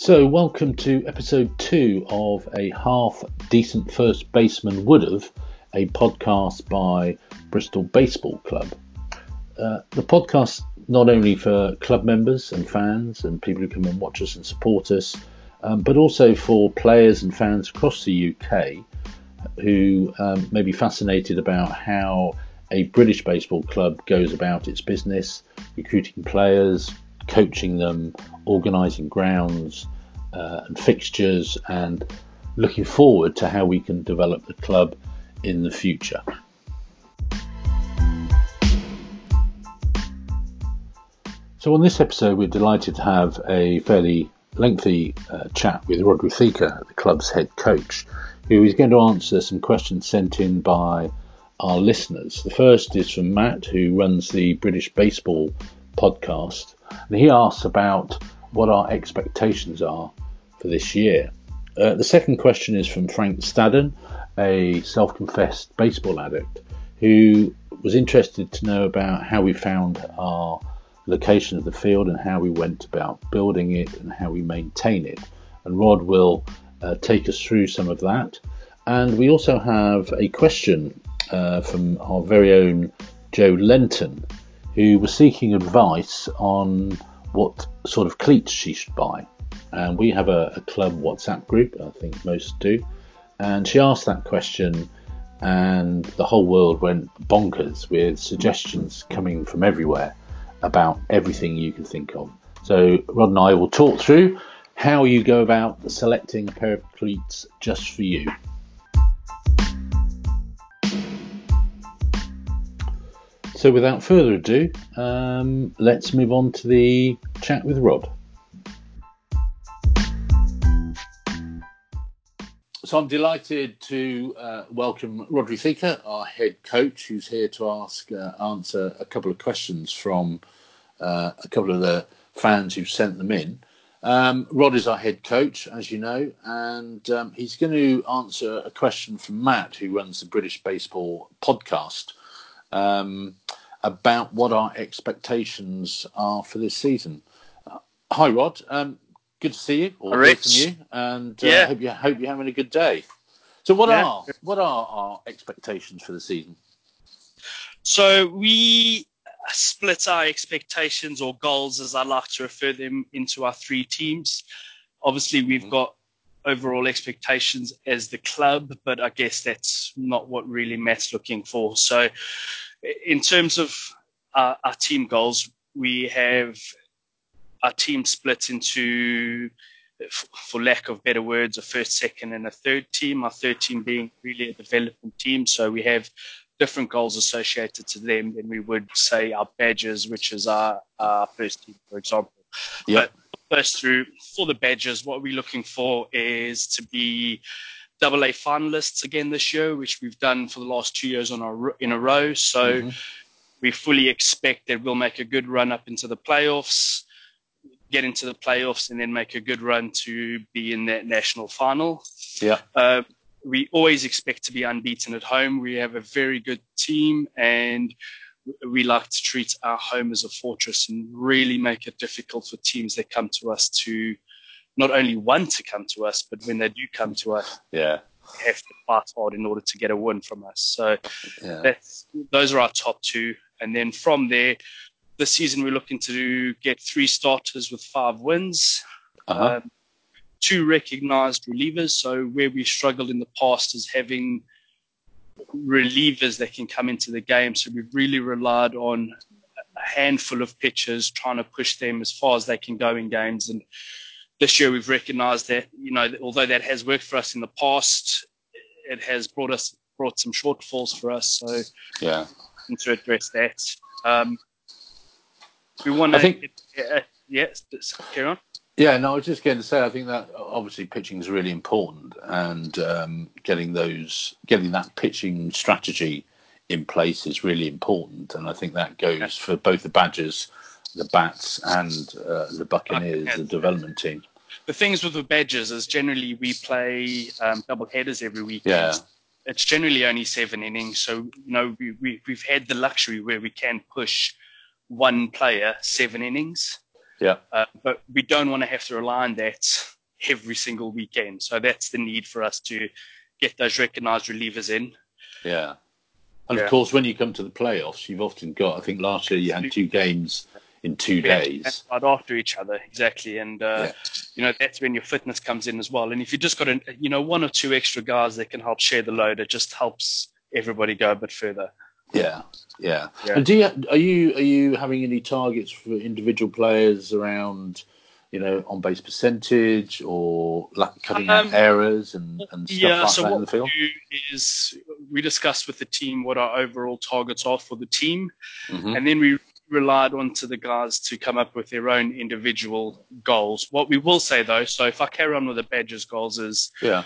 So, welcome to episode two of A Half Decent First Baseman Would've, a podcast by Bristol Baseball Club. Uh, the podcast not only for club members and fans and people who come and watch us and support us, um, but also for players and fans across the UK who um, may be fascinated about how a British baseball club goes about its business, recruiting players, coaching them, organising grounds uh, and fixtures, and looking forward to how we can develop the club in the future. So, on this episode, we're delighted to have a fairly lengthy uh, chat with Rod Theaker, the club's head coach, who is going to answer some questions sent in by our listeners. The first is from Matt, who runs the British Baseball podcast, and he asks about what our expectations are for this year. Uh, the second question is from Frank Stadden, a self confessed baseball addict, who was interested to know about how we found our location of the field and how we went about building it and how we maintain it. And Rod will uh, take us through some of that. And we also have a question uh, from our very own Joe Lenton, who was seeking advice on what sort of cleats she should buy. And we have a, a club WhatsApp group, I think most do. And she asked that question, and the whole world went bonkers with suggestions coming from everywhere about everything you can think of. So, Rod and I will talk through how you go about selecting a pair of cleats just for you. So, without further ado, um, let's move on to the chat with Rod. So, I'm delighted to uh, welcome Rod Theaker, our head coach, who's here to ask uh, answer a couple of questions from uh, a couple of the fans who've sent them in. Um, Rod is our head coach, as you know, and um, he's going to answer a question from Matt, who runs the British Baseball podcast, um, about what our expectations are for this season. Uh, hi, Rod. Good to see you, or hear from you, and uh, yeah. hope you hope you're having a good day. So, what yeah. are what are our expectations for the season? So we split our expectations or goals, as I like to refer them, into our three teams. Obviously, we've mm-hmm. got overall expectations as the club, but I guess that's not what really Matt's looking for. So, in terms of our, our team goals, we have our team split into, for lack of better words, a first, second, and a third team. Our third team being really a development team. So we have different goals associated to them than we would say our Badgers, which is our, our first team, for example. Yep. But first through for the Badgers, what we're looking for is to be double A finalists again this year, which we've done for the last two years on our, in a row. So mm-hmm. we fully expect that we'll make a good run up into the playoffs, get into the playoffs, and then make a good run to be in that national final. Yeah. Uh, we always expect to be unbeaten at home. We have a very good team and we like to treat our home as a fortress and really make it difficult for teams that come to us to not only want to come to us, but when they do come to us, yeah, have to fight hard in order to get a win from us. So yeah. that's those are our top two, and then from there, this season we're looking to get three starters with five wins. Uh-huh. Um, two recognized relievers. So where we struggled in the past is having relievers that can come into the game. So we've really relied on a handful of pitchers, trying to push them as far as they can go in games. And this year we've recognized that, you know, although that has worked for us in the past, it has brought us brought some shortfalls for us. So yeah, to address that. Um, we want to. I think. Uh, yes, carry on. Yeah, no, I was just going to say, I think that obviously pitching is really important, and um, getting those, getting that pitching strategy in place is really important, and I think that goes for both the Badgers, the Bats, and uh, the Buccaneers, the development team. The things with the Badgers is generally we play um, double headers every week. Yeah. It's generally only seven innings, so you know we, we we've had the luxury where we can push one player seven innings Yeah. Uh, but we don't want to have to rely on that every single weekend. So that's the need for us to get those recognised relievers in. Yeah. And Yeah. of course, when you come to the playoffs, you've often got. I think last year you had two games in two days. right after each other, exactly. And uh, Yeah. you know that's when your fitness comes in as well. And if you just got a, you know one or two extra guys that can help share the load, it just helps everybody go a bit further. Yeah, yeah. Yeah. And do you are you are you having any targets for individual players around, you know, on base percentage or like cutting out Um, errors and, and stuff yeah. like so that in the field? we do is we discussed with the team what our overall targets are for the team, hmm and then we relied on to the guys to come up with their own individual goals. What we will say though, so if I carry on with the Badgers goals is Yeah,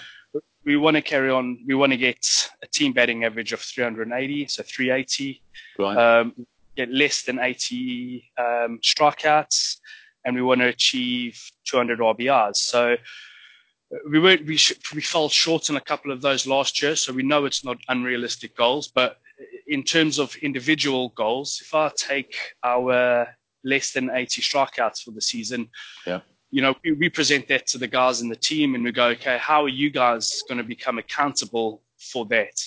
we want to carry on. We want to get a team batting average of 380, so 380. right. Um, get less than 80 um, strikeouts, and we want to achieve 200 RBIs. So we were we, sh- we fell short on a couple of those last year, so we know it's not unrealistic goals. But in terms of individual goals, if I take our less than 80 strikeouts for the season, Yeah. You know, we, we present that to the guys in the team, and we go, okay, how are you guys going to become accountable for that?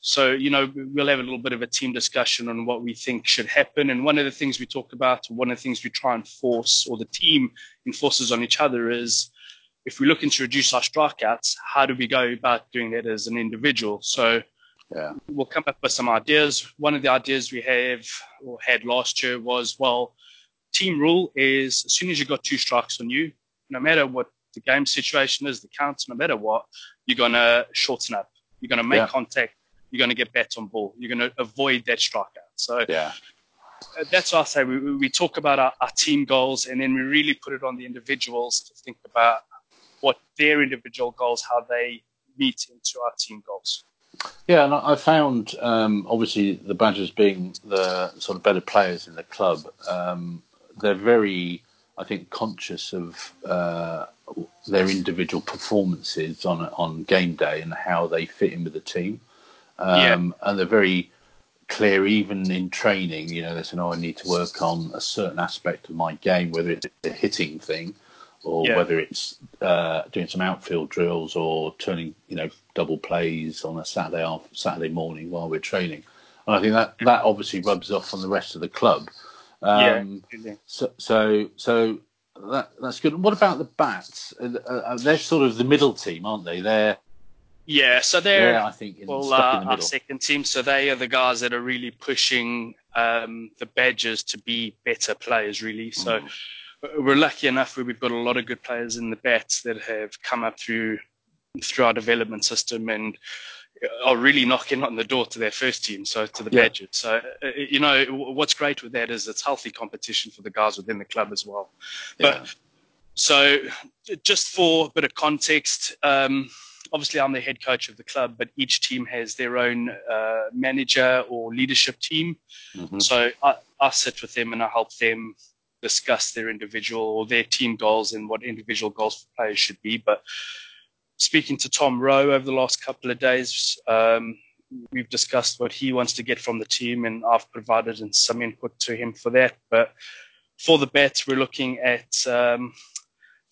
So, you know, we'll have a little bit of a team discussion on what we think should happen. And one of the things we talk about, one of the things we try and force, or the team enforces on each other, is if we're looking to reduce our strikeouts, how do we go about doing that as an individual? So yeah, we'll come up with some ideas. One of the ideas we have or had last year was, well, team rule is as soon as you've got two strikes on you, no matter what the game situation is, the count, no matter what, you're going to shorten up. You're going to make Yeah. contact. You're going to get bats on ball. You're going to avoid that strikeout. So yeah, uh, that's what I say. We, we talk about our, our team goals and then we really put it on the individuals to think about what their individual goals, how they meet into our team goals. yeah. And I I found um, obviously the Badgers being the sort of better players in the club, um, they're very, I think, conscious of uh, their individual performances on on game day and how they fit in with the team. um, and they're very clear even in training. You know, they say, "Oh, I need to work on a certain aspect of my game, whether it's a hitting thing, or Yeah. whether it's uh, doing some outfield drills or turning, you know, double plays on a Saturday Saturday morning while we're training." And I think that that obviously rubs off on the rest of the club. Yeah, Um, absolutely. so, so, so that that's good. What about the bats? Uh, uh, they're sort of the middle team, aren't they? They're yeah. So they're yeah, I think in, well, stuck uh, in the our second team. So they are the guys that are really pushing um, the Badgers to be better players, really. So Mm. uh, we're lucky enough where we've got a lot of good players in the bats that have come up through through our development system and are really knocking on the door to their first team, so to the Yeah. Badgers. So uh, you know what's great with that is it's healthy competition for the guys within the club as well. Yeah. But so, just for a bit of context, um, obviously I'm the head coach of the club, but each team has their own uh, manager or leadership team. Mhm. So I, I sit with them and I help them discuss their individual or their team goals and what individual goals for players should be. But speaking to Tom Rowe over the last couple of days, um, we've discussed what he wants to get from the team, and I've provided some input to him for that. But for the bats, we're looking at um,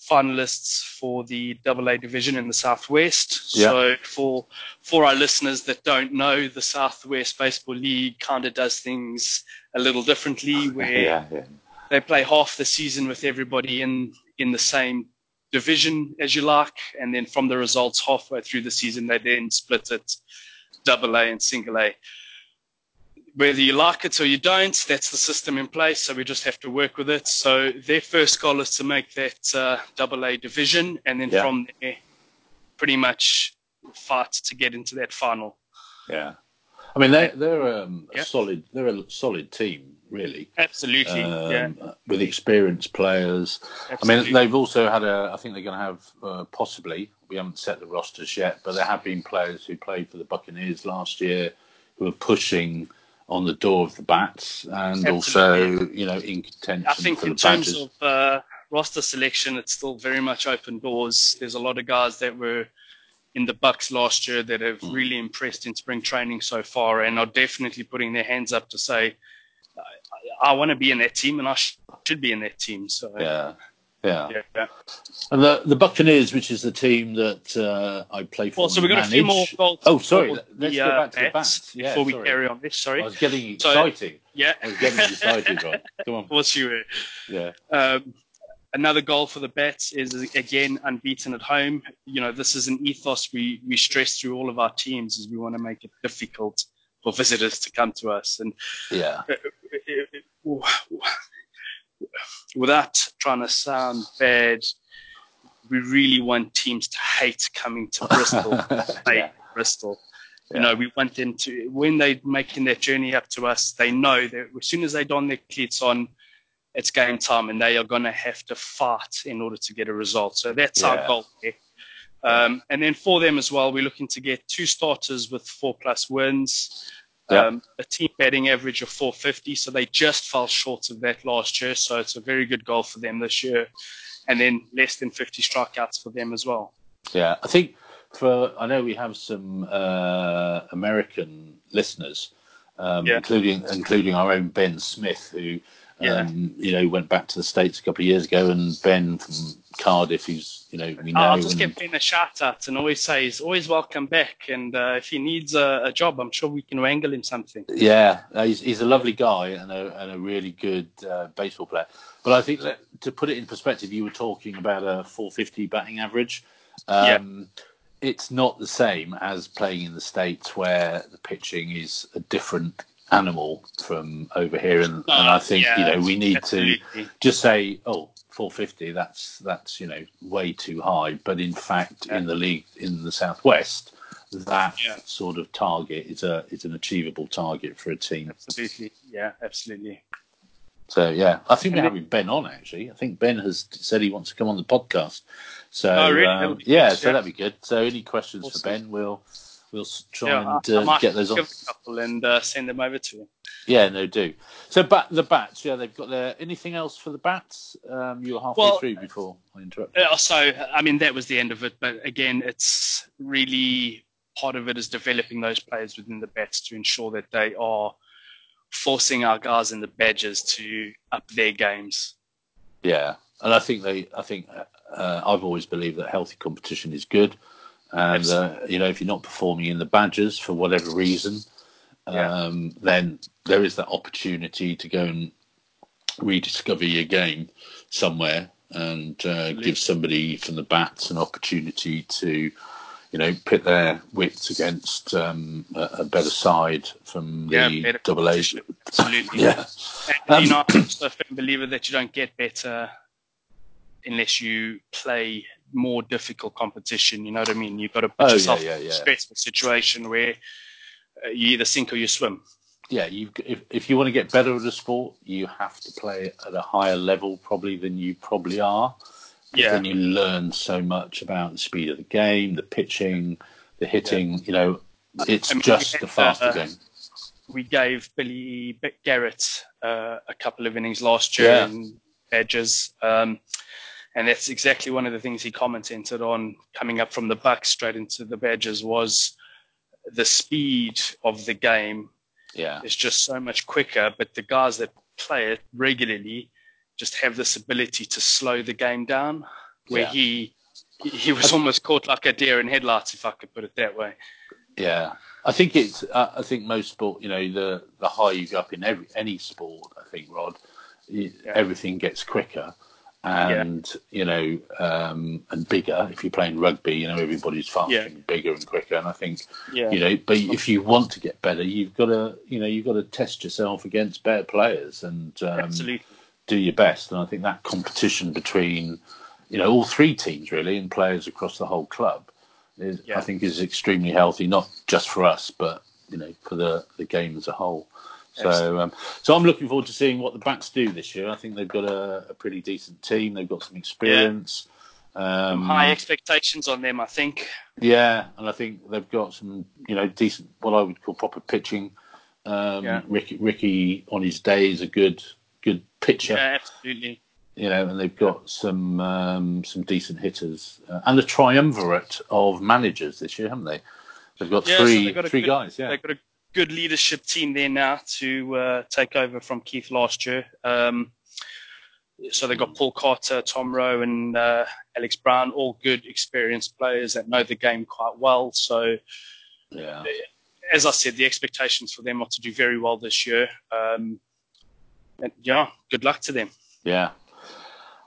finalists for the Double A division in the Southwest. Yeah. So for for our listeners that don't know, the Southwest Baseball League kind of does things a little differently, where yeah, yeah. they play half the season with everybody in in the same division as you like, and then from the results halfway through the season, they then split it double A and single A. Whether you like it or you don't, that's the system in place. So we just have to work with it. So their first goal is to make that uh, double A division, and then Yeah. from there, pretty much fight to get into that final. Yeah. I mean, they're they're um, a solid. They're a solid team, really. Absolutely, yeah. Um, With experienced players. I mean, they've also had a. I think they're going to have uh, possibly. We haven't set the rosters yet, but there have been players who played for the Buccaneers last year who are pushing on the door of the bats and also, you know, in contention I think in terms of uh, roster selection, it's still very much open doors. There's a lot of guys that were in the Bucks last year that have Mm. really impressed in spring training so far, and are definitely putting their hands up to say, I, I want to be in that team, and I sh- should be in their team. So yeah. Yeah. yeah. And the the Buccaneers, which is the team that uh, I play for. Well, so we've got manage. a few more goals. Oh, sorry. Let's the, go uh, back to the bats. Yeah, before we carry on this. Sorry. I was getting So- excited. yeah. I was getting excited, Rod. Come on. Of course you were. Yeah. Um, another goal for the Bats is again unbeaten at home. You know, this is an ethos we we stress through all of our teams is we want to make it difficult for visitors to come to us and Yeah. Without trying to sound bad, we really want teams to hate coming to Bristol. hate yeah. Bristol. Yeah. You know, we want them to when they're making their journey up to us, they know that as soon as they don their cleats on, it's game time, and they are going to have to fight in order to get a result. So that's Yeah. our goal there. Um, and then for them as well, we're looking to get two starters with four plus wins, Yeah. um, a team batting average of 450. So they just fell short of that last year. So it's a very good goal for them this year. And then less than 50 strikeouts for them as well. Yeah, I think for I know we have some uh, American listeners, um, Yeah. including including our own Ben Smith, who Yeah. um, you know went back to the states a couple of years ago, and Ben from Cardiff, who's you know we know. I'll just and- give Ben a shout out and always say he's always welcome back. And uh, if he needs a, a job, I'm sure we can wrangle him something. Yeah, he's, he's a lovely guy and a, and a really good uh, baseball player. But I think that, to put it in perspective, you were talking about a 450 batting average. Um, It's not the same as playing in the States where the pitching is a different animal from over here. And, and I think, Yeah, you know, we need to just say, oh, 450, that's, that's you know, way too high. But in fact, in the league in the Southwest, that Yeah. sort of target is a is an achievable target for a team. Absolutely. Yeah, absolutely. So yeah, I think we're having Ben on actually. I think Ben has said he wants to come on the podcast. So Oh, really? um, yeah, so yeah. that'd be good. So any questions Awesome. for Ben, we'll we'll try Yeah, and uh, get those on. give a couple and uh, send them over to him. Yeah, no, do. So bat the bats. Yeah, they've got their anything else for the bats? Um, you were halfway Well, through before I interrupted. Uh, So, I mean, that was the end of it. But again, it's really part of it is developing those players within the bats to ensure that they are forcing our guys in the Badgers to up their games. Yeah, and I think they. I think uh, I've always believed that healthy competition is good, and uh, you know if you're not performing in the Badgers for whatever reason, Yeah. um, then there is that opportunity to go and rediscover your game somewhere and uh, give somebody from the bats an opportunity to. You know, pit their wits against um, a, a better side from the Yeah, better double A. Absolutely. Yeah, And, Um, you know, I'm a firm believer that you don't get better unless you play more difficult competition. You know what I mean? You've got to put Oh, yeah, yourself yeah, in a stressful situation where uh, you either sink or you swim. yeah, you if if you want to get better at a sport, you have to play at a higher level probably than you probably are. Yeah. Then you learn so much about the speed of the game, the pitching, the hitting. You know, it's I mean, just a faster uh, game. We gave Billy Garrett uh, a couple of innings last year Yeah. in Badgers. Um, and that's exactly one of the things he commented on coming up from the Bucks straight into the Badgers was the speed of the game Yeah, is just so much quicker. But the guys that play it regularly just have this ability to slow the game down. Where Yeah. he he was almost caught like a deer in headlights, if I could put it that way. yeah. I think it's. Uh, I think most sport. You know, the the higher you go up in every any sport, I think Rod, Yeah. everything gets quicker. And you know, um, and bigger. If you're playing rugby, you know everybody's faster Yeah. and bigger and quicker. And I think Yeah. you know but if you want to get better you've got to you know you've got to test yourself against better players and um, Absolutely. do your best and i think that competition between you know all three teams really and players across the whole club is Yeah. i think is extremely healthy not just for us but you know for the the game as a whole so um, so i'm looking forward to seeing what the backs do this year i think they've got a, a pretty decent team they've got some experience um, high expectations on them, I think. yeah, and I think they've got some, you know, decent, what I would call proper pitching. Um, Yeah. Ricky, Ricky on his day is a good, good pitcher, Yeah, absolutely. you know, and they've got some, um, some decent hitters uh, and a triumvirate of managers this year, haven't they? They've got Yeah, so three, they've got three good- guys, yeah, They've got a good leadership team there now to uh, take over from Keith last year. Um, so they've got Paul Carter, Tom Rowe, and uh, Alex Brown, all good, experienced players that know the game quite well. So, yeah, as I said, the expectations for them are to do very well this year. Um, and yeah, good luck to them. Yeah.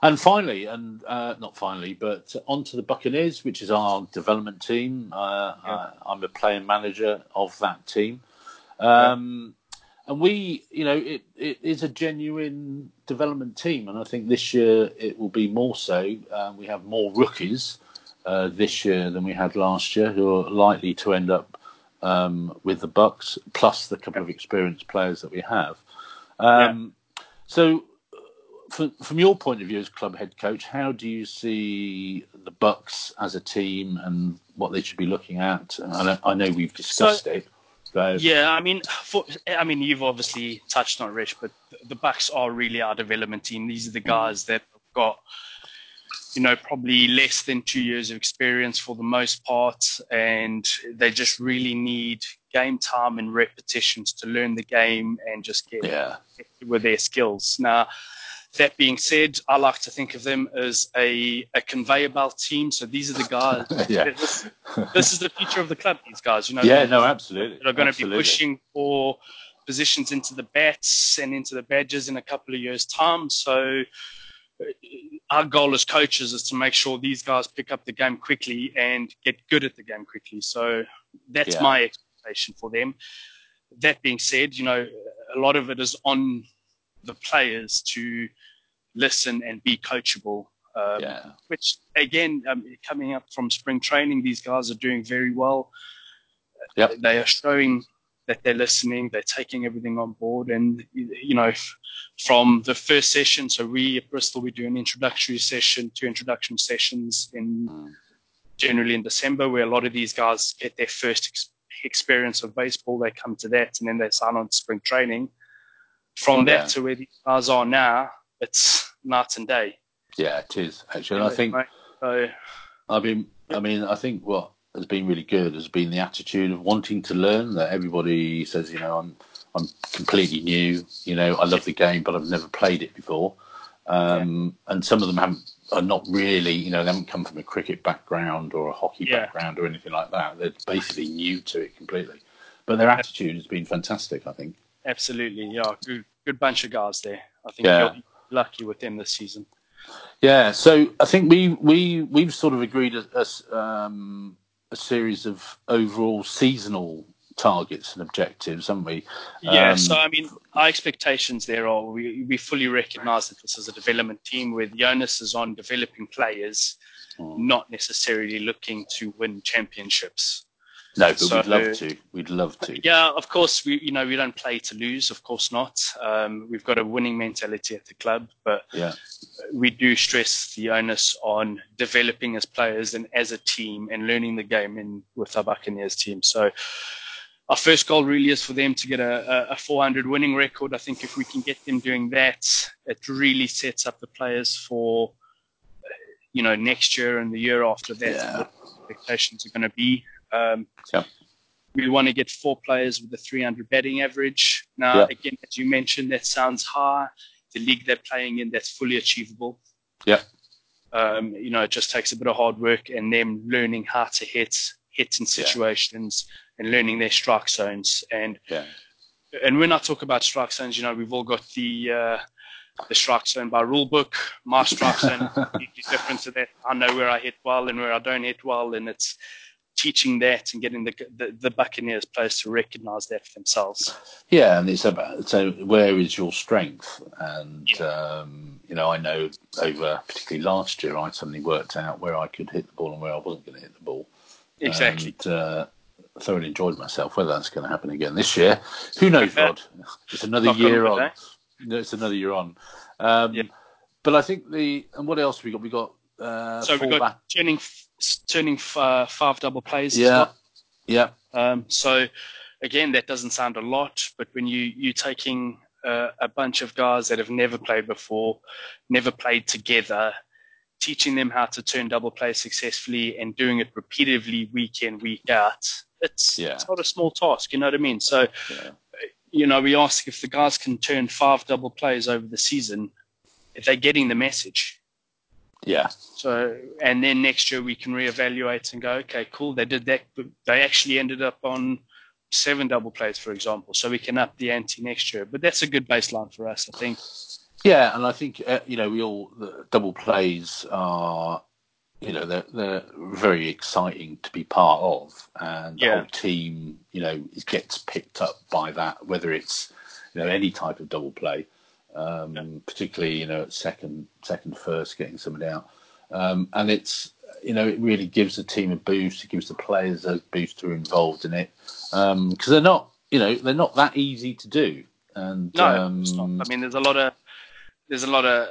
And finally, and uh, not finally, but on to the Buccaneers, which is our development team. Uh, yeah. I, am a player manager of that team. Um, yeah. And we, you know, it, it is a genuine development team. And I think this year it will be more so. Uh, we have more rookies uh, this year than we had last year who are likely to end up um, with the Bucks, plus the couple of experienced players that we have. Um, yeah. So, from, from your point of view as club head coach, how do you see the Bucks as a team and what they should be looking at? I, I know we've discussed so, it. So. Yeah, I mean, for, I mean, you've obviously touched on Rich, but the Bucks are really our development team. These are the mm-hmm. guys that have got you know, probably less than two years of experience for the most part, and they just really need game time and repetitions to learn the game and just get yeah. with their skills. Now, that being said, I like to think of them as a, a conveyor belt team. So these are the guys. yeah. This, this, is the future of the club. These guys, you know. Yeah, no, absolutely. They're going absolutely. to be pushing for positions into the bats and into the Badgers in a couple of years' time. So uh, our goal as coaches is to make sure these guys pick up the game quickly and get good at the game quickly. So that's yeah. my expectation for them. That being said, you know, a lot of it is on the players to listen and be coachable. Um, yeah. Which again, um, coming up from spring training, these guys are doing very well. Yep. They are showing that they're listening, they're taking everything on board, and you know, from the first session. So we at Bristol we do an introductory session, two introduction sessions in mm. generally in December, where a lot of these guys get their first ex- experience of baseball. They come to that, and then they sign on to spring training. From yeah. that to where these guys are now, it's night and day. Yeah, it is actually. I think. So, I mean, I mean, I think what has been really good has been the attitude of wanting to learn. That everybody says, you know, I'm I'm completely new. You know, I love the game, but I've never played it before. Um, yeah. And some of them haven't are not really, you know, they haven't come from a cricket background or a hockey yeah. background or anything like that. They're basically new to it completely. But their attitude has been fantastic, I think. Absolutely, yeah, good, good bunch of guys there. I think yeah. Lucky with them this season. Yeah, so I think we we we've sort of agreed as um, a series of overall seasonal targets and objectives, haven't we? Yeah. Um, so I mean, our expectations there are we, we fully recognise that this is a development team where the onus is on developing players, mm. not necessarily looking to win championships. No, but so, we'd love to. We'd love to. Yeah, of course. We, you know, we don't play to lose. Of course not. Um, we've got a winning mentality at the club, but yeah. we do stress the onus on developing as players and as a team and learning the game in with our Buccaneers team. So, our first goal really is for them to get a, a 400 winning record. I think if we can get them doing that, it really sets up the players for, you know, next year and the year after that. Yeah. expectations are going to be. Um, yeah. We want to get four players with a 300 batting average. Now, yeah. again, as you mentioned, that sounds high. The league they're playing in, that's fully achievable. Yeah. Um, you know, it just takes a bit of hard work and them learning how to hit, hit in situations yeah. and learning their strike zones. And yeah. and when I talk about strike zones, you know, we've all got the uh, the strike zone by rule book. My strike zone is different to that. I know where I hit well and where I don't hit well, and it's teaching that and getting the, the, the Buccaneers players to recognise that for themselves. Yeah, and it's about so where is your strength? And yeah. um, you know, I know over particularly last year, I suddenly worked out where I could hit the ball and where I wasn't going to hit the ball. Exactly. And, uh, thoroughly enjoyed myself. Whether that's going to happen again this year, who knows, Rod? It's another year on. It's another year on. Um, yeah. But I think the and what else have we got? We got uh, so we got back. turning turning uh, five double plays. Yeah, yeah. Um, so again, that doesn't sound a lot, but when you you taking uh, a bunch of guys that have never played before, never played together, teaching them how to turn double plays successfully and doing it repeatedly week in week out, it's yeah. it's not a small task. You know what I mean? So. Yeah. You know, we ask if the guys can turn five double plays over the season, if they're getting the message. Yeah. So, and then next year we can reevaluate and go, okay, cool, they did that, but they actually ended up on seven double plays, for example. So we can up the ante next year. But that's a good baseline for us, I think. Yeah, and I think uh, you know we all the double plays are you know they're they're very exciting to be part of, and the whole team you know gets picked up by that, whether it's you know any type of double play, um, particularly you know at second second first getting somebody out, um, and it's you know it really gives the team a boost, it gives the players a boost who are involved in it. Because they're not you know they're not that easy to do, and No, um, it's not. I mean, there's a lot of there's a lot of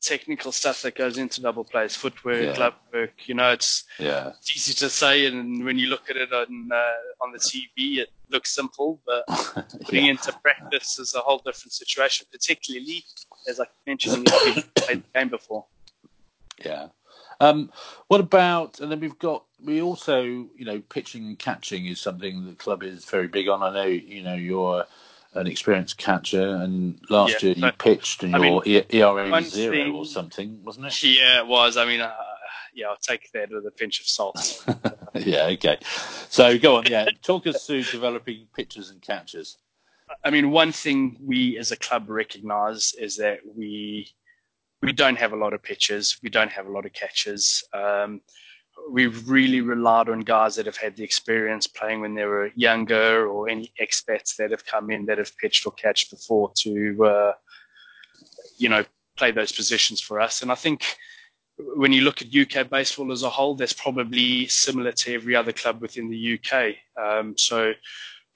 technical stuff that goes into double plays, footwork, Yeah. glove work. You know, it's yeah. it's easy to say, and when you look at it on uh, on the TV, it looks simple, but putting Yeah. into practice is a whole different situation. Particularly, as I mentioned, you've played the game before. Yeah. Um, what about, and then we've got, we also, you know, pitching and catching is something the club is very big on. I know, you know, you're an experienced catcher, and last Yeah, year you pitched and I mean, your E- ERA was zero thing- or something, wasn't it? Yeah, it was. I mean, uh, yeah, I'll take that with a pinch of salt. yeah, okay. So go on, yeah. Talk us through developing pitchers and catchers. I mean, one thing we as a club recognise is that we we don't have a lot of pitchers, we don't have a lot of catchers. Um, we've really relied on guys that have had the experience playing when they were younger, or any expats that have come in that have pitched or catched before to, uh, you know, play those positions for us. And I think when you look at UK baseball as a whole, that's probably similar to every other club within the UK. Um, so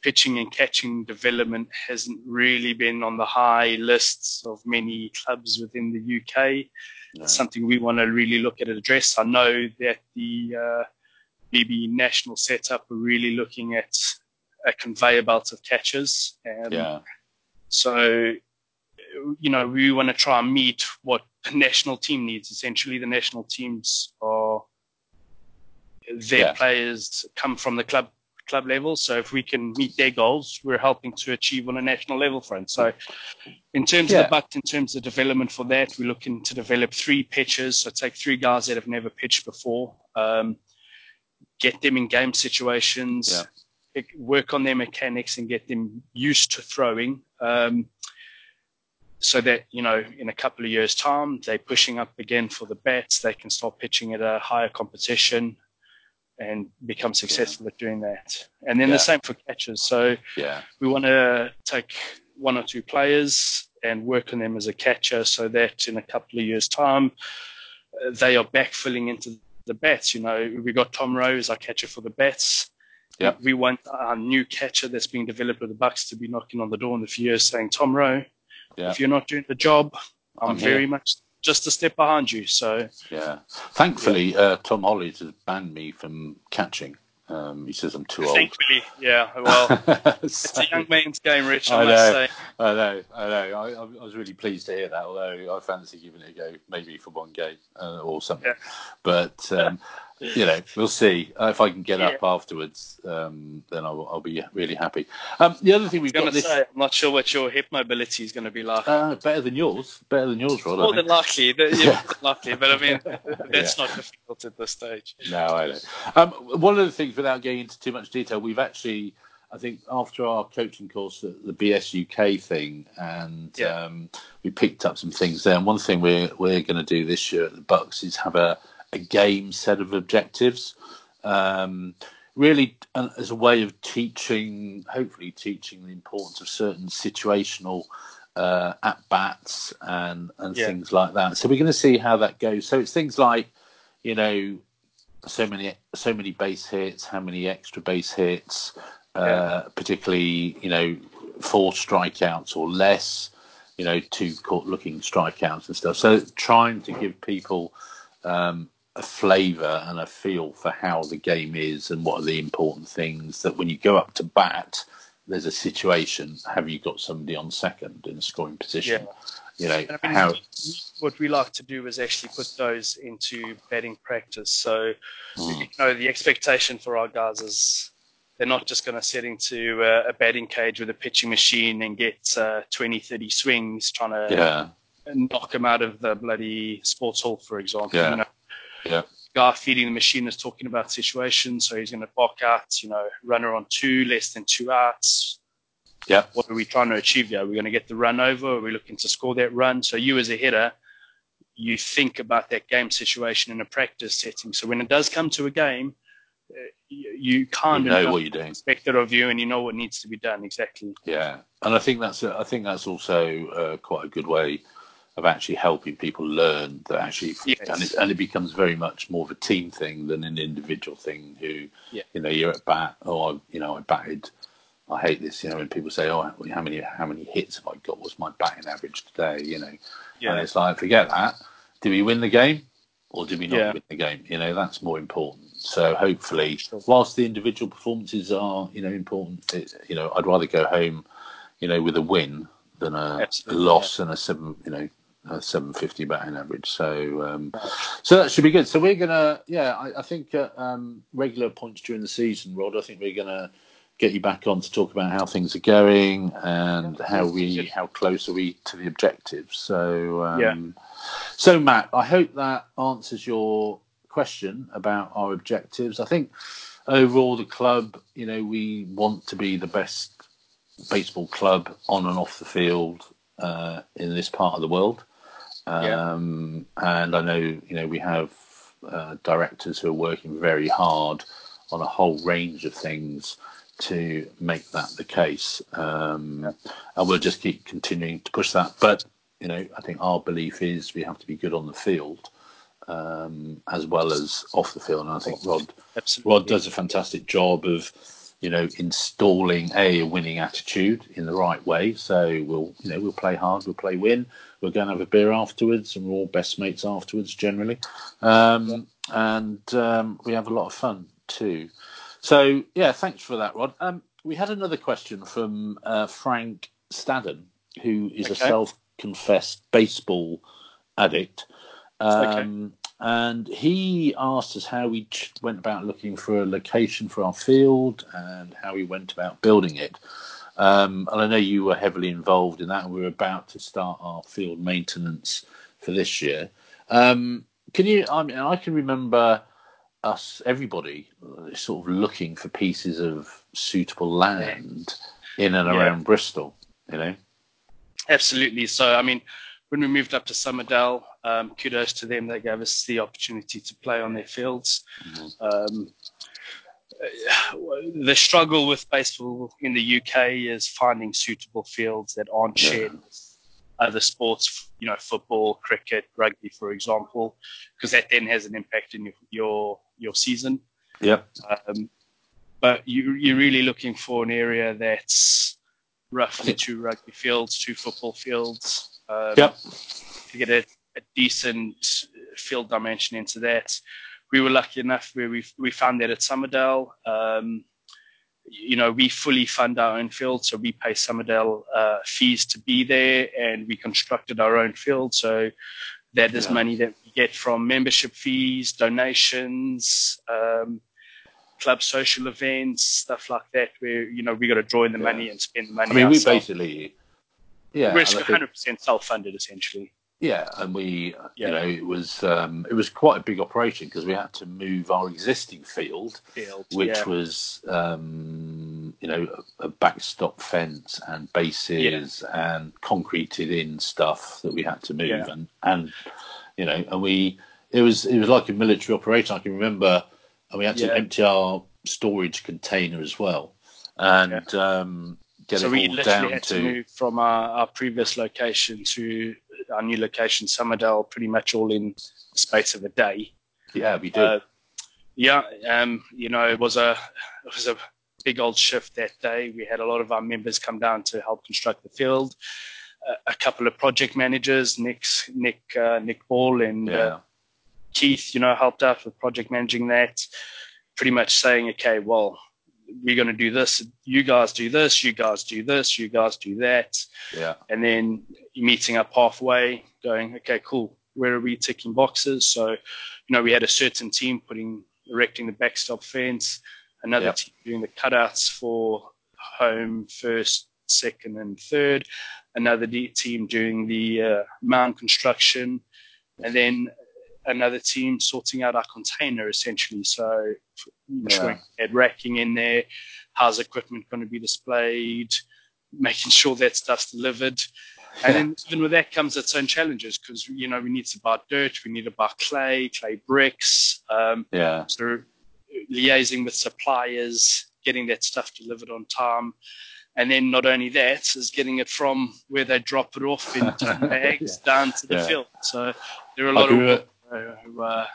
pitching and catching development hasn't really been on the high lists of many clubs within the UK. No. It's something we want to really look at and address. I know that the uh, BB national setup are really looking at a conveyor belt of catchers. Um, Yeah, so, you know, we want to try and meet what the national team needs. Essentially, the national teams are their Yeah. players come from the club club level. So, if we can meet their goals, we're helping to achieve on a national level front. So, in terms of the buck, in terms of development for that, we're looking to develop three pitchers. So, take three guys that have never pitched before, um, get them in game situations, Yeah. work on their mechanics, and get them used to throwing. Um, so that you know, in a couple of years' time, they're pushing up again for the bats. They can start pitching at a higher competition and become successful at doing that. And then Yeah. the same for catchers. So yeah, we want to take one or two players and work on them as a catcher so that in a couple of years' time, uh, they are backfilling into the bats. You know, we got Tom Rowe as our catcher for the bats. Yep. We want our new catcher that's being developed with the Bucks to be knocking on the door in a few years saying, Tom Rowe, if you're not doing the job, I'm, I'm here." very much just a step behind you. So yeah. Thankfully, uh, Tom Hollies has banned me from catching. Um, he says I'm too old. thankfully, yeah, well, it's a young man's game, Rich, I I must know. say. I know, I know. I, I was really pleased to hear that. Although I fancy giving it a go, maybe for one game uh, or something. Yeah. But um, you know, we'll see uh, if I can get Yeah. up afterwards. Um, then I'll, I'll be really happy. Um, the other thing we've got to this say, I'm not sure what your hip mobility is going to be like. uh, better than yours. Better than yours, Rod. More than likely, the- yeah, Yeah. more than likely, but I mean, that's Yeah. not difficult at this stage. No, I know. Um, one of the things, without getting into too much detail, we've actually, I think, after our coaching course at the BS UK thing, and Yeah. um, we picked up some things there. And one thing we're we're going to do this year at the Bucks is have a, a game set of objectives, um, really uh, as a way of teaching, hopefully teaching the importance of certain situational uh, at bats and and Yeah. things like that. So we're going to see how that goes. So it's things like, you know, so many so many base hits, how many extra base hits, uh, particularly you know four strikeouts or less, you know two caught looking strikeouts and stuff. So trying to give people um, a flavour and a feel for how the game is and what are the important things that when you go up to bat, there's a situation. Have you got somebody on second in a scoring position? You know I mean, how. what we like to do is actually put those into batting practice. So, Mm. you know, the expectation for our guys is they're not just going to sit into uh, a batting cage with a pitching machine and get uh, 20, 30 swings trying to Yeah, knock them out of the bloody sports hall, for example. Yeah. You know, Yeah. guy feeding the machine is talking about situations, so he's going to bark out, you know, runner on two, less than two outs. Yeah. What are we trying to achieve here? Are we going to get the run over? Are we looking to score that run? So you as a hitter, you think about that game situation in a practice setting. So when it does come to a game, uh, you, you You know of what you're doing. expect it of you, and you know what needs to be done exactly. Yeah, and I think that's a, I think that's also uh, quite a good way of actually helping people learn that actually, Yes. and, it, and it becomes very much more of a team thing than an individual thing. Who, Yeah. you know, you're at bat. Oh, I, you know, I batted. I hate this. You know, when people say, "Oh, how many how many hits have I got? What's my batting average today?" You know, and it's like, forget that. Did we win the game, or did we not Yeah. win the game? You know, that's more important. So hopefully, whilst the individual performances are, you know, important, it, you know, I'd rather go home, you know, with a win than a, a Absolutely, loss and a seven, you know, seven fifty batting average. So, um, so that should be good. So we're gonna, yeah, I, I think at um, regular points during the season, Rod, I think we're gonna get you back on to talk about how things are going and how we, how close are we to the objectives. So, um, Yeah. so Matt, I hope that answers your question about our objectives. I think overall the club, you know, we want to be the best baseball club on and off the field uh, in this part of the world. Yeah. Um, And I know, you know, we have uh, directors who are working very hard on a whole range of things to make that the case. Um, And we'll just keep continuing to push that. But, you know, I think our belief is we have to be good on the field um, as well as off the field. And I think Rod Absolutely. Rod does a fantastic job of, you know, installing a, a winning attitude in the right way. So we'll, you know, we'll play hard, we'll play win. We're going to have a beer afterwards, and we're all best mates afterwards generally. Um, And um, we have a lot of fun too. So yeah, thanks for that, Rod. Um, we had another question from uh, Frank Stadden, who is a self-confessed baseball addict. Um, And he asked us how we went about looking for a location for our field and how we went about building it. Um, and I know you were heavily involved in that, we were about to start our field maintenance for this year. Um, can you? I mean, I can remember us, everybody, sort of looking for pieces of suitable land in and Yeah. around Bristol. You know, Absolutely. So, I mean, when we moved up to Somerdale, um, kudos to them. They gave us the opportunity to play on their fields. Um, uh, the struggle with baseball in the UK is finding suitable fields that aren't Yeah. shared with other sports, you know, football, cricket, rugby, for example, because that then has an impact in your your, your season. yep, Um, but you, you're really looking for an area that's roughly two rugby fields, two football fields. Um, yep, To get a, a decent field dimension into that. We were lucky enough where we we found that at Somerdale. Um, you know, we fully fund our own field, so we pay Somerdale uh, fees to be there, and we constructed our own field. So that is Yeah. money that we get from membership fees, donations, um, club social events, stuff like that. Where you know we got to draw in the Yeah. money and spend the money. I mean, we basically, yeah, we're and I think- 100 percent self-funded essentially. Yeah, and we, Yeah. you know, it was um, it was quite a big operation because we had to move our existing field, Field, which yeah. was, um, you know, a, a backstop fence and bases and concreted in stuff that we had to move, Yeah. and and you know, and we it was it was like a military operation. I can remember, and we had to Yeah. empty our storage container as well, and um, get so it we all literally down had to, to move from our, our previous location to our new location, Somerdale, pretty much all in the space of a day. yeah, we did. Uh, yeah, um, you know, it was a it was a big old shift that day. We had a lot of our members come down to help construct the field. Uh, a couple of project managers, Nick's, Nick uh, Nick Ball and yeah, uh, Keith, you know, helped out with project managing that. Pretty much saying, okay, well, we're going to do this. You guys do this. You guys do this. You guys do that yeah, and then meeting up halfway, going, okay, cool. Where are we ticking boxes? So, you know, we had a certain team putting erecting the backstop fence, another Yep. team doing the cutouts for home, first, second, and third, another team doing the uh, mound construction, and then another team sorting out our container essentially. So ensuring yeah. racking in there, how's equipment going to be displayed, making sure that stuff's delivered. And then even with that comes its own challenges because you know we need to buy dirt, we need to buy clay, clay bricks. Um, yeah. So liaising with suppliers, getting that stuff delivered on time, and then not only that is getting it from where they drop it off in bags yeah. down to the yeah. field. So there are a lot of uh,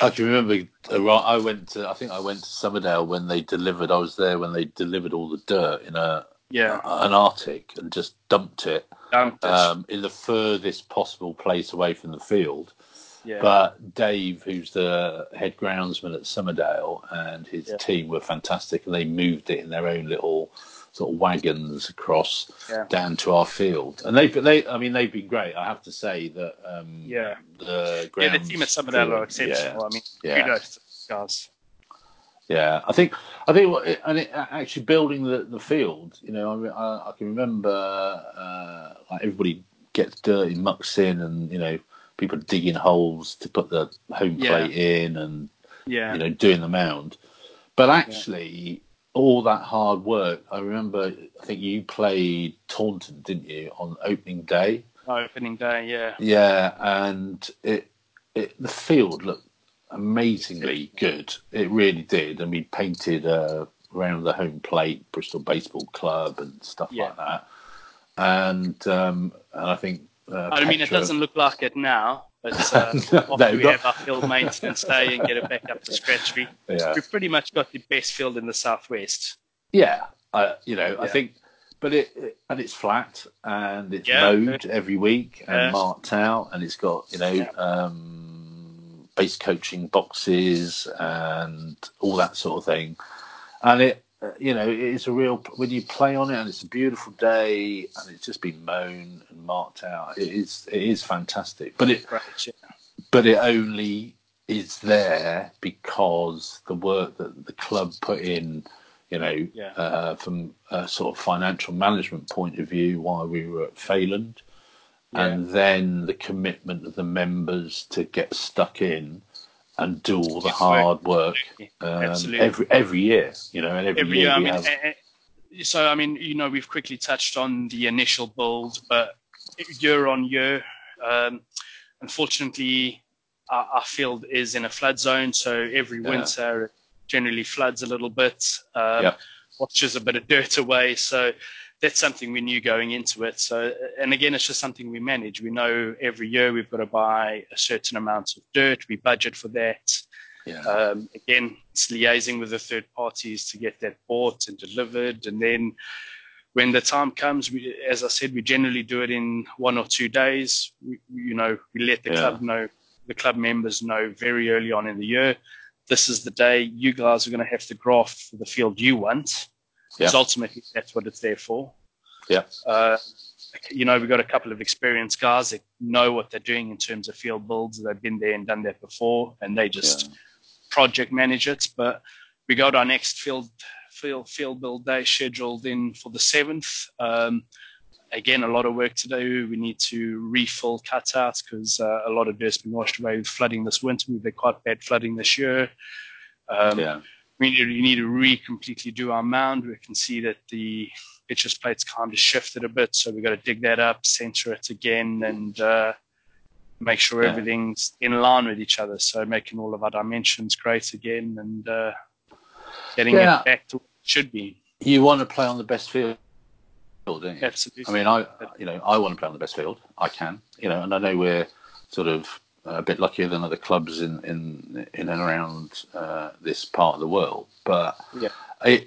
I can remember. I went to. I think I went to Somerdale when they delivered. I was there when they delivered all the dirt in a yeah an Arctic and just dumped it, dumped. Um, in the furthest possible place away from the field. Yeah. But Dave, who's the head groundsman at Somerdale, and his Yeah. team were fantastic, and they moved it in their own little sort of wagons across Yeah. down to our field. And they, they, I mean, they've been great. I have to say that. Um, Yeah. The Yeah, the team at Somerdale are exceptional. I mean, Yeah. kudos guys. Yeah, I think I think what it, and it, actually building the, the field, you know, I, I, I can remember uh, like everybody gets dirty, mucks in, and you know, people digging holes to put the home Yeah. plate in, and Yeah. you know, doing the mound. But actually, all that hard work, I remember. I think you played Taunton, didn't you, on opening day? Opening day, yeah. Yeah, and it, it the field looked amazingly good. It really did, and we painted uh, around the home plate, Bristol Baseball Club, and stuff Yeah. like that. And um, and I think uh, I mean, it doesn't look like it now, but uh, No, after we not- have our field maintenance day and get it back up to scratch, we, Yeah. we've pretty much got the best field in the southwest. Yeah, uh, you know, I think, but it, it and it's flat and it's Yeah. mowed every week and Yeah. marked out, and it's got you know Yeah. um, base coaching boxes and all that sort of thing, and it. Uh, You know, it's a real when you play on it, and it's a beautiful day, and it's just been mown and marked out. It is, it is fantastic. But it, Right, yeah. but it only is there because the work that the club put in, you know, Yeah. uh, from a sort of financial management point of view, while we were at Fayland, and then the commitment of the members to get stuck in and do all the hard work um, every every year, you know, and every, every year year. I mean, have. eh, eh, so I mean, you know, we've quickly touched on the initial build, but year on year, um, unfortunately, our, our field is in a flood zone, so every Yeah. winter it generally floods a little bit, um, Yep. washes a bit of dirt away. So that's something we knew going into it. So, and again, it's just something we manage. We know every year we've got to buy a certain amount of dirt. We budget for that. yeah. Um, again, it's liaising with the third parties to get that bought and delivered. And then when the time comes, we, as I said, we generally do it in one or two days. We, you know, we let the Yeah. club know, the club members know very early on in the year. This is the day you guys are going to have to graft for the field you want. Because Yeah. ultimately, that's what it's there for. yeah. Uh, you know, we've got a couple of experienced guys that know what they're doing in terms of field builds. They've been there and done that before, and they just Yeah. project manage it. But we got our next field field field build day scheduled in for the seventh. Um, again, a lot of work to do. We need to refill cutouts because uh, a lot of dirt's been washed away with flooding this winter. We've had quite bad flooding this year. Um, yeah. We need, need to re-completely do our mound. We can see that the pitcher's plate's kind of shifted a bit, so we've got to dig that up, center it again, and uh, make sure Yeah. everything's in line with each other. So making all of our dimensions great again and uh, getting Yeah. it back to what it should be. You want to play on the best field, don't you? Absolutely. I mean, I you know I want to play on the best field. I can, you know, and I know we're sort of a bit luckier than other clubs in in in and around uh, this part of the world. But Yeah. I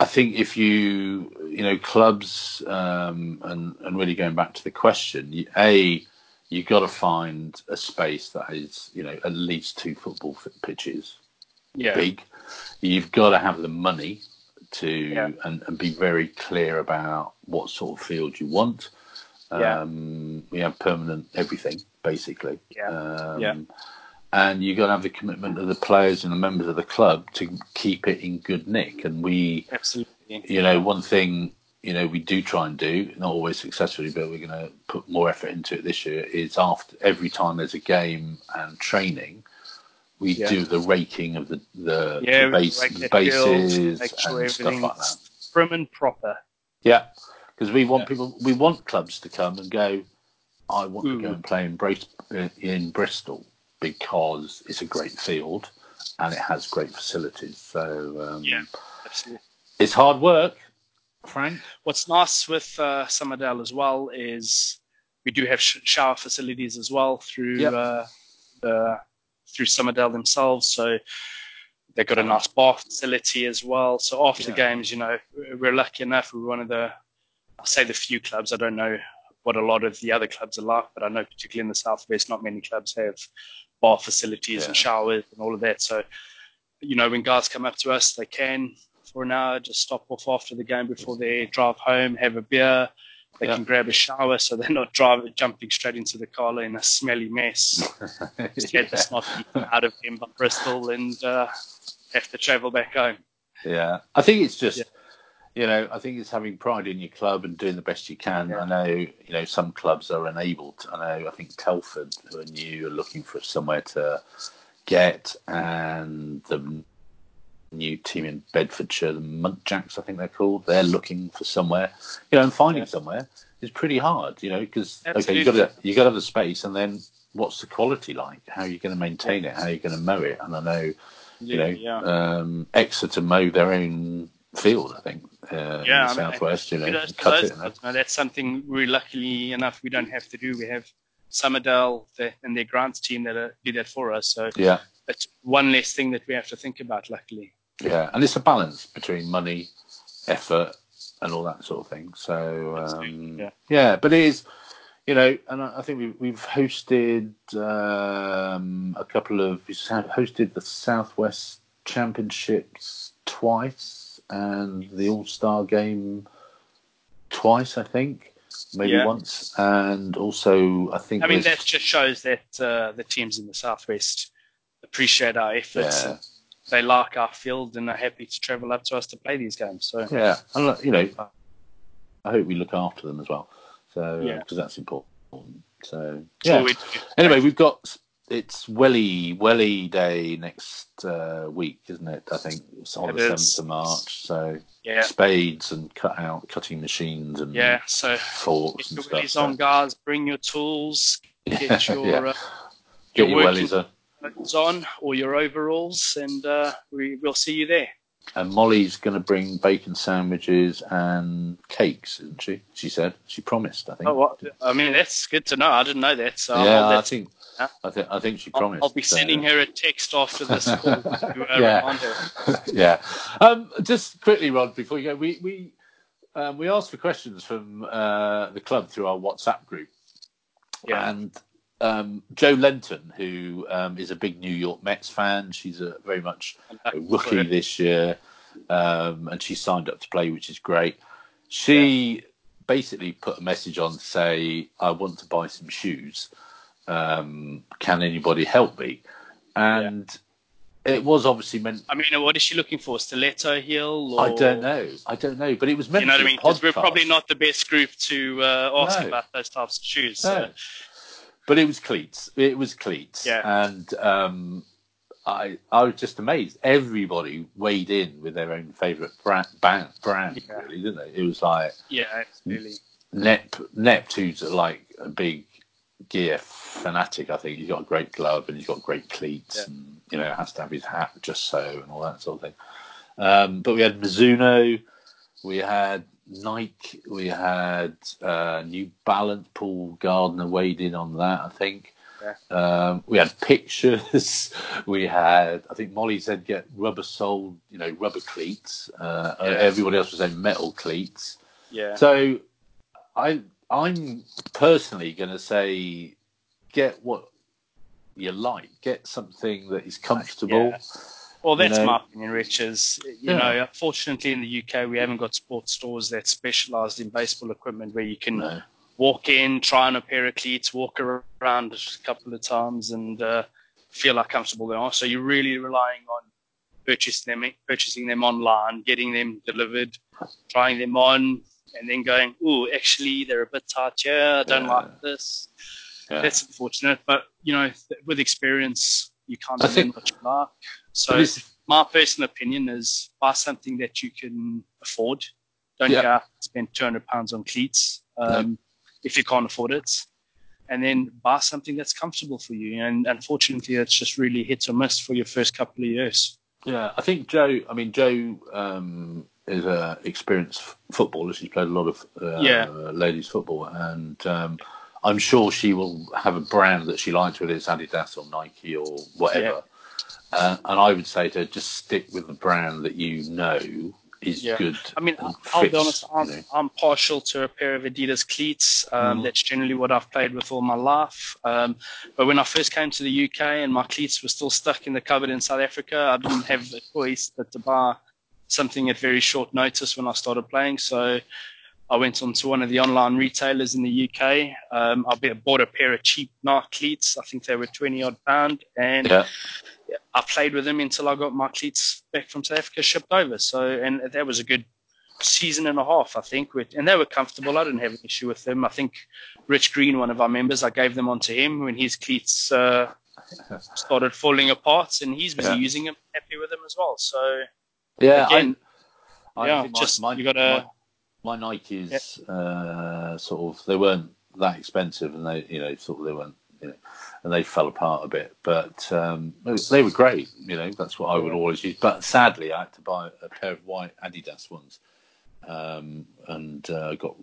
I think if you you know clubs um, and and really going back to the question, you, a you got to find a space that is you know at least two football pitches yeah. big. You've got to have the money to Yeah. and, and be very clear about what sort of field you want. Yeah. Um, we have permanent everything basically. Yeah. Um, Yeah. And you've got to have the commitment of the players and the members of the club to keep it in good nick. And we, Absolutely. you know, one thing you know, we do try and do, not always successfully, but we're going to put more effort into it this year. Is after every time there's a game and training, we Yeah. do the raking of the the, Yeah, the, base, rake the bases sure and stuff like that. prim and proper. Yeah, because we want Yeah. people, we want clubs to come and go. I want to go Mm. and play in, in Bristol because it's a great field and it has great facilities. So um, Yeah. Absolutely. it's hard work, Frank. What's nice with uh, Somerdale as well is we do have sh- shower facilities as well through Yep. uh, the through Somerdale themselves. So they've got a nice bath facility as well. So after Yeah. games, you know, we're lucky enough. We're one of the, I'll say the few clubs. I don't know what a lot of the other clubs are like, but I know particularly in the southwest, not many clubs have bar facilities and showers and all of that. So, you know, when guys come up to us, they can for an hour just stop off after the game before they drive home, have a beer. They Yeah. can grab a shower, so they're not driving, jumping straight into the car in a smelly mess. Get the snot out of them by Bristol and uh, have to travel back home. Yeah, I think it's just, Yeah. You know, I think it's having pride in your club and doing the best you can. Yeah. I know, you know, some clubs are unable to. I know, I think Telford, who are new, are looking for somewhere to get, and the new team in Bedfordshire, the Muntjacks, I think they're called, they're looking for somewhere, you know, and finding Yeah. somewhere is pretty hard, you know, because okay, you got to you got to have the space, and then what's the quality like? How are you going to maintain it? How are you going to mow it? And I know you know, yeah. um, Exeter mow their own field, I think, uh, Yeah, in the I mean, southwest. You know, Kudos cut those it. Now, that's something we luckily enough we don't have to do. We have Somerdale the, and their grants team that uh, do that for us. So yeah, that's one less thing that we have to think about. Luckily, yeah, and it's a balance between money, effort, and all that sort of thing. So um, Absolutely, yeah. but it is. You know, and I I think we've, we've hosted um, a couple of we've hosted the Southwest Championships twice and the All Star Game twice, I think, maybe Yeah. once, and also I think I mean that just shows that uh, the teams in the southwest appreciate our efforts. Yeah. They like our field and are happy to travel up to us to play these games. So Yeah, and you know, I hope we look after them as well. So Yeah. because that's important. So yeah. Anyway, we've got it's Welly Welly Day next uh, week, isn't it? I think it's on It the seventh of March. So yeah, spades and cut out cutting machines and yeah. So forks get and your stuff. wellies so- on, guys. Bring your tools. Get your Yeah. uh, Get your your wellies on. or your overalls, and uh, we will see you there. And Molly's going to bring bacon sandwiches and cakes, isn't she? She said. She promised. I think. Oh, what? I mean, that's good to know. I didn't know that. So yeah, I think. Huh? I think. I think she I'll, promised. I'll be so- sending her a text after this call to Yeah. yeah. Um, just quickly, Rod, before you go, we we um, we asked for questions from uh, the club through our WhatsApp group, Yeah. and um, Jo Lenton, who um, is a big New York Mets fan, she's a very much a rookie this year, um, and she signed up to play, which is great. She basically put a message on to say, "I want to buy some shoes. Um, can anybody help me?" And it was obviously meant I mean, what is she looking for? Stiletto heel? Or, I don't know. I don't know. But it was meant You know to what I mean? a 'Cause we're probably not the best group to uh, ask No. about those types of shoes. No. So. But it was cleats. It was cleats. Yeah. And um, I I was just amazed. Everybody weighed in with their own favourite brand, brand, brand Yeah. really, didn't they? It was like Yeah, absolutely. Nep Neptune's who's like a big gear fanatic. I think he's got a great glove and he's got great cleats, Yeah. and you know has to have his hat just so and all that sort of thing. Um, but we had Mizuno, we had Nike, we had uh, New Balance. Paul Gardner weighed in on that, I think. Yeah. Um, we had pictures. We had, I think Molly said, get rubber soled, you know, rubber cleats. Uh, Yeah. Everybody else was saying metal cleats. Yeah. So, I I'm personally going to say, get what you like. Get something that is comfortable. Yeah. Well, you that's know. my opinion, Rich. Is you Yeah. know, unfortunately in the UK we haven't got sports stores that specialised in baseball equipment where you can No. walk in, try on a pair of cleats, walk around a couple of times, and uh, feel how comfortable they are. So you're really relying on purchasing them, purchasing them online, getting them delivered, trying them on, and then going, oh, actually they're a bit tight here. I don't Yeah. like this. Yeah. That's unfortunate, but you know, with experience, you can't of think- what you like. So my personal opinion is buy something that you can afford. Don't Yeah. go out and spend two hundred pounds on cleats um, if you can't afford it, and then buy something that's comfortable for you. And unfortunately, it's just really hit or miss for your first couple of years. Yeah, I think Jo. I mean, Jo um, is an experienced f- footballer. She's played a lot of uh, Yeah. ladies football, and um, I'm sure she will have a brand that she likes, whether it's Adidas or Nike or whatever. Uh, and I would say to just stick with the brand that you know is Yeah. good. I mean, I'll be honest. I'm, you know. I'm partial to a pair of Adidas cleats. Um, Mhm. That's generally what I've played with all my life. Um, but when I first came to the UK and my cleats were still stuck in the cupboard in South Africa, I didn't have a choice but to buy something at very short notice when I started playing. So I went on to one of the online retailers in the UK. Um, I bought a pair of cheap Nike cleats. I think they were 20 odd pound. And Yeah, I played with them until I got my cleats back from South Africa shipped over. So, and that was a good season and a half, I think. With, and they were comfortable. I didn't have an issue with them. I think Rich Green, one of our members, I gave them onto him when his cleats uh, started falling apart, and he's busy Yeah. using them, happy with them as well. So, yeah. again, I, I yeah, my, just my, you got to. My, Nikes uh, sort of they weren't that expensive, and they you know sort of they weren't you know, and they fell apart a bit. But um, they were great. You know, that's what I would Yeah. always use. But sadly, I had to buy a pair of white Adidas ones, um, and uh, got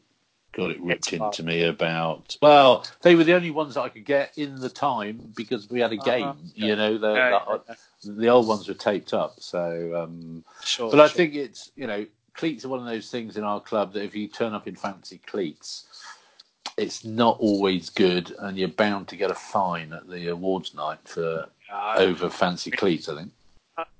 got it ripped into me about. Well, they were the only ones that I could get in the time because we had a game. Uh-huh. You know, the, Yeah, the, yeah, the old ones were taped up. So. Um, sure. but I sure. think it's you know cleats are one of those things in our club that if you turn up in fancy cleats, it's not always good, and you're bound to get a fine at the awards night for Uh, over fancy cleats. I think.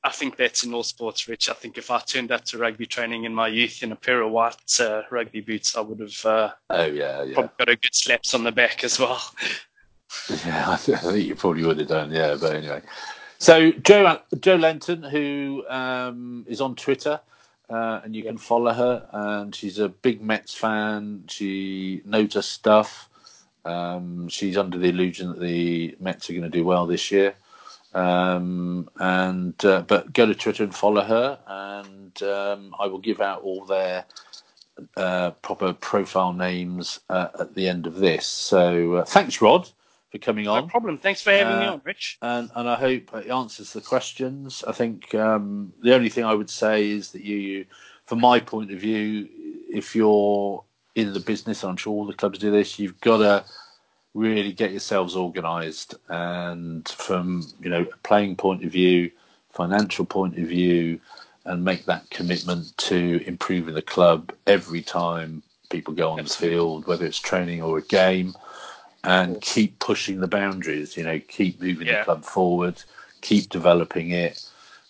I- think that's in all sports, Rich. I think if I turned up to rugby training in my youth in a pair of white uh, rugby boots, I would have uh, Oh yeah, yeah, probably got a good slaps on the back as well. yeah. I think, I think you probably would have done. Yeah, but anyway. So Jo Jo Lenton, who um, is on Twitter, uh, and you can follow her, and she's a big Mets fan. She knows her stuff. Um, she's under the illusion that the Mets are going to do well this year. Um, and uh, but go to Twitter and follow her, and um, I will give out all their uh, proper profile names uh, at the end of this. So uh, thanks, Rod, for coming on. No problem. Thanks for having me Uh, on, Rich. and and I hope it answers the questions. I think um, the only thing I would say is that you, you, from my point of view, if you're in the business, I'm sure all the clubs do this. You've got to really get yourselves organised, and from you know a playing point of view, financial point of view, and make that commitment to improving the club every time people go on the field, whether it's training or a game, and keep pushing the boundaries. You know, keep moving the club forward, keep developing it.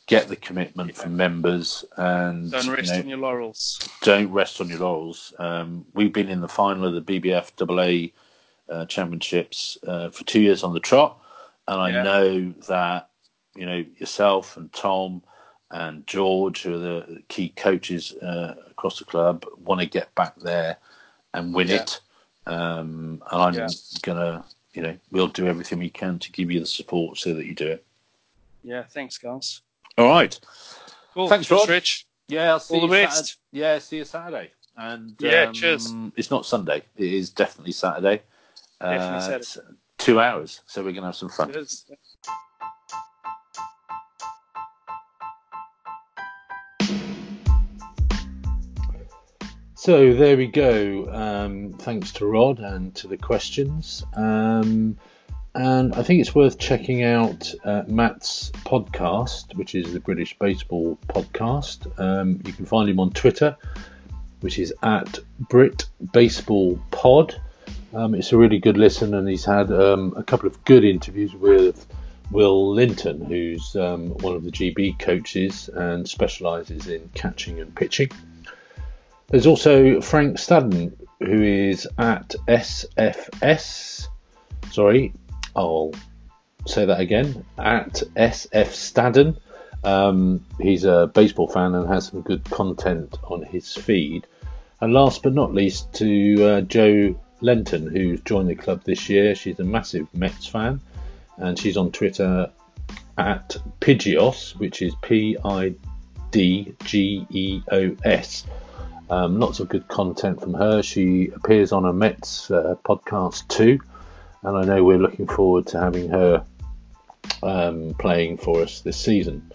Get the commitment from members and Don't rest you know, on your laurels. don't rest on your laurels. Um, we've been in the final of the BBF AA uh, championships uh, for two years on the trot, and I Yeah. know that you know yourself and Tom and George, who are the key coaches uh, across the club, want to get back there and win Yeah. it. Um, and I'm Yeah. gonna, you know, we'll do everything we can to give you the support so that you do it. Yeah, thanks, guys. All right. Cool. Thanks, Cheers, Rod. Rich. Yeah, I'll see All the you best. Saturday. Yeah, see you Saturday. And Yeah, um, cheers. It's not Sunday. It is definitely Saturday. Definitely Uh, Saturday. it's Two hours, so we're gonna have some fun. It So there we go. Um, thanks to Rod and to the questions. Um, and I think it's worth checking out uh, Matt's podcast, which is the British Baseball Podcast. Um, you can find him on Twitter, which is at Brit Baseball Pod. Um, it's a really good listen, and he's had um, a couple of good interviews with Will Linton, who's um, one of the GB coaches and specialises in catching and pitching. There's also Frank Stadden, who is at SFS. Sorry, I'll say that again. At SF Stadden. Um, he's a baseball fan and has some good content on his feed. And last but not least, to uh, Jo Lenton, who's joined the club this year. She's a massive Mets fan, and she's on Twitter at Pidgeos, which is P I D G E O S. Um, lots of good content from her. She appears on a Mets uh, podcast too, and I know we're looking forward to having her um, playing for us this season.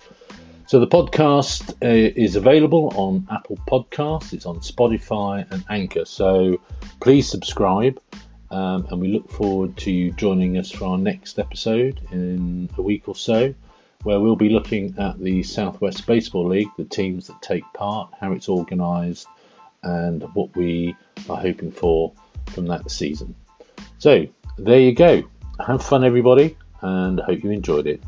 So the podcast uh, is available on Apple Podcasts, it's on Spotify and Anchor. So please subscribe, um, and we look forward to you joining us for our next episode in a week or so, where we'll be looking at the Southwest Baseball League, the teams that take part, how it's organised, and what we are hoping for from that season. So there you go. Have fun, everybody, and I hope you enjoyed it.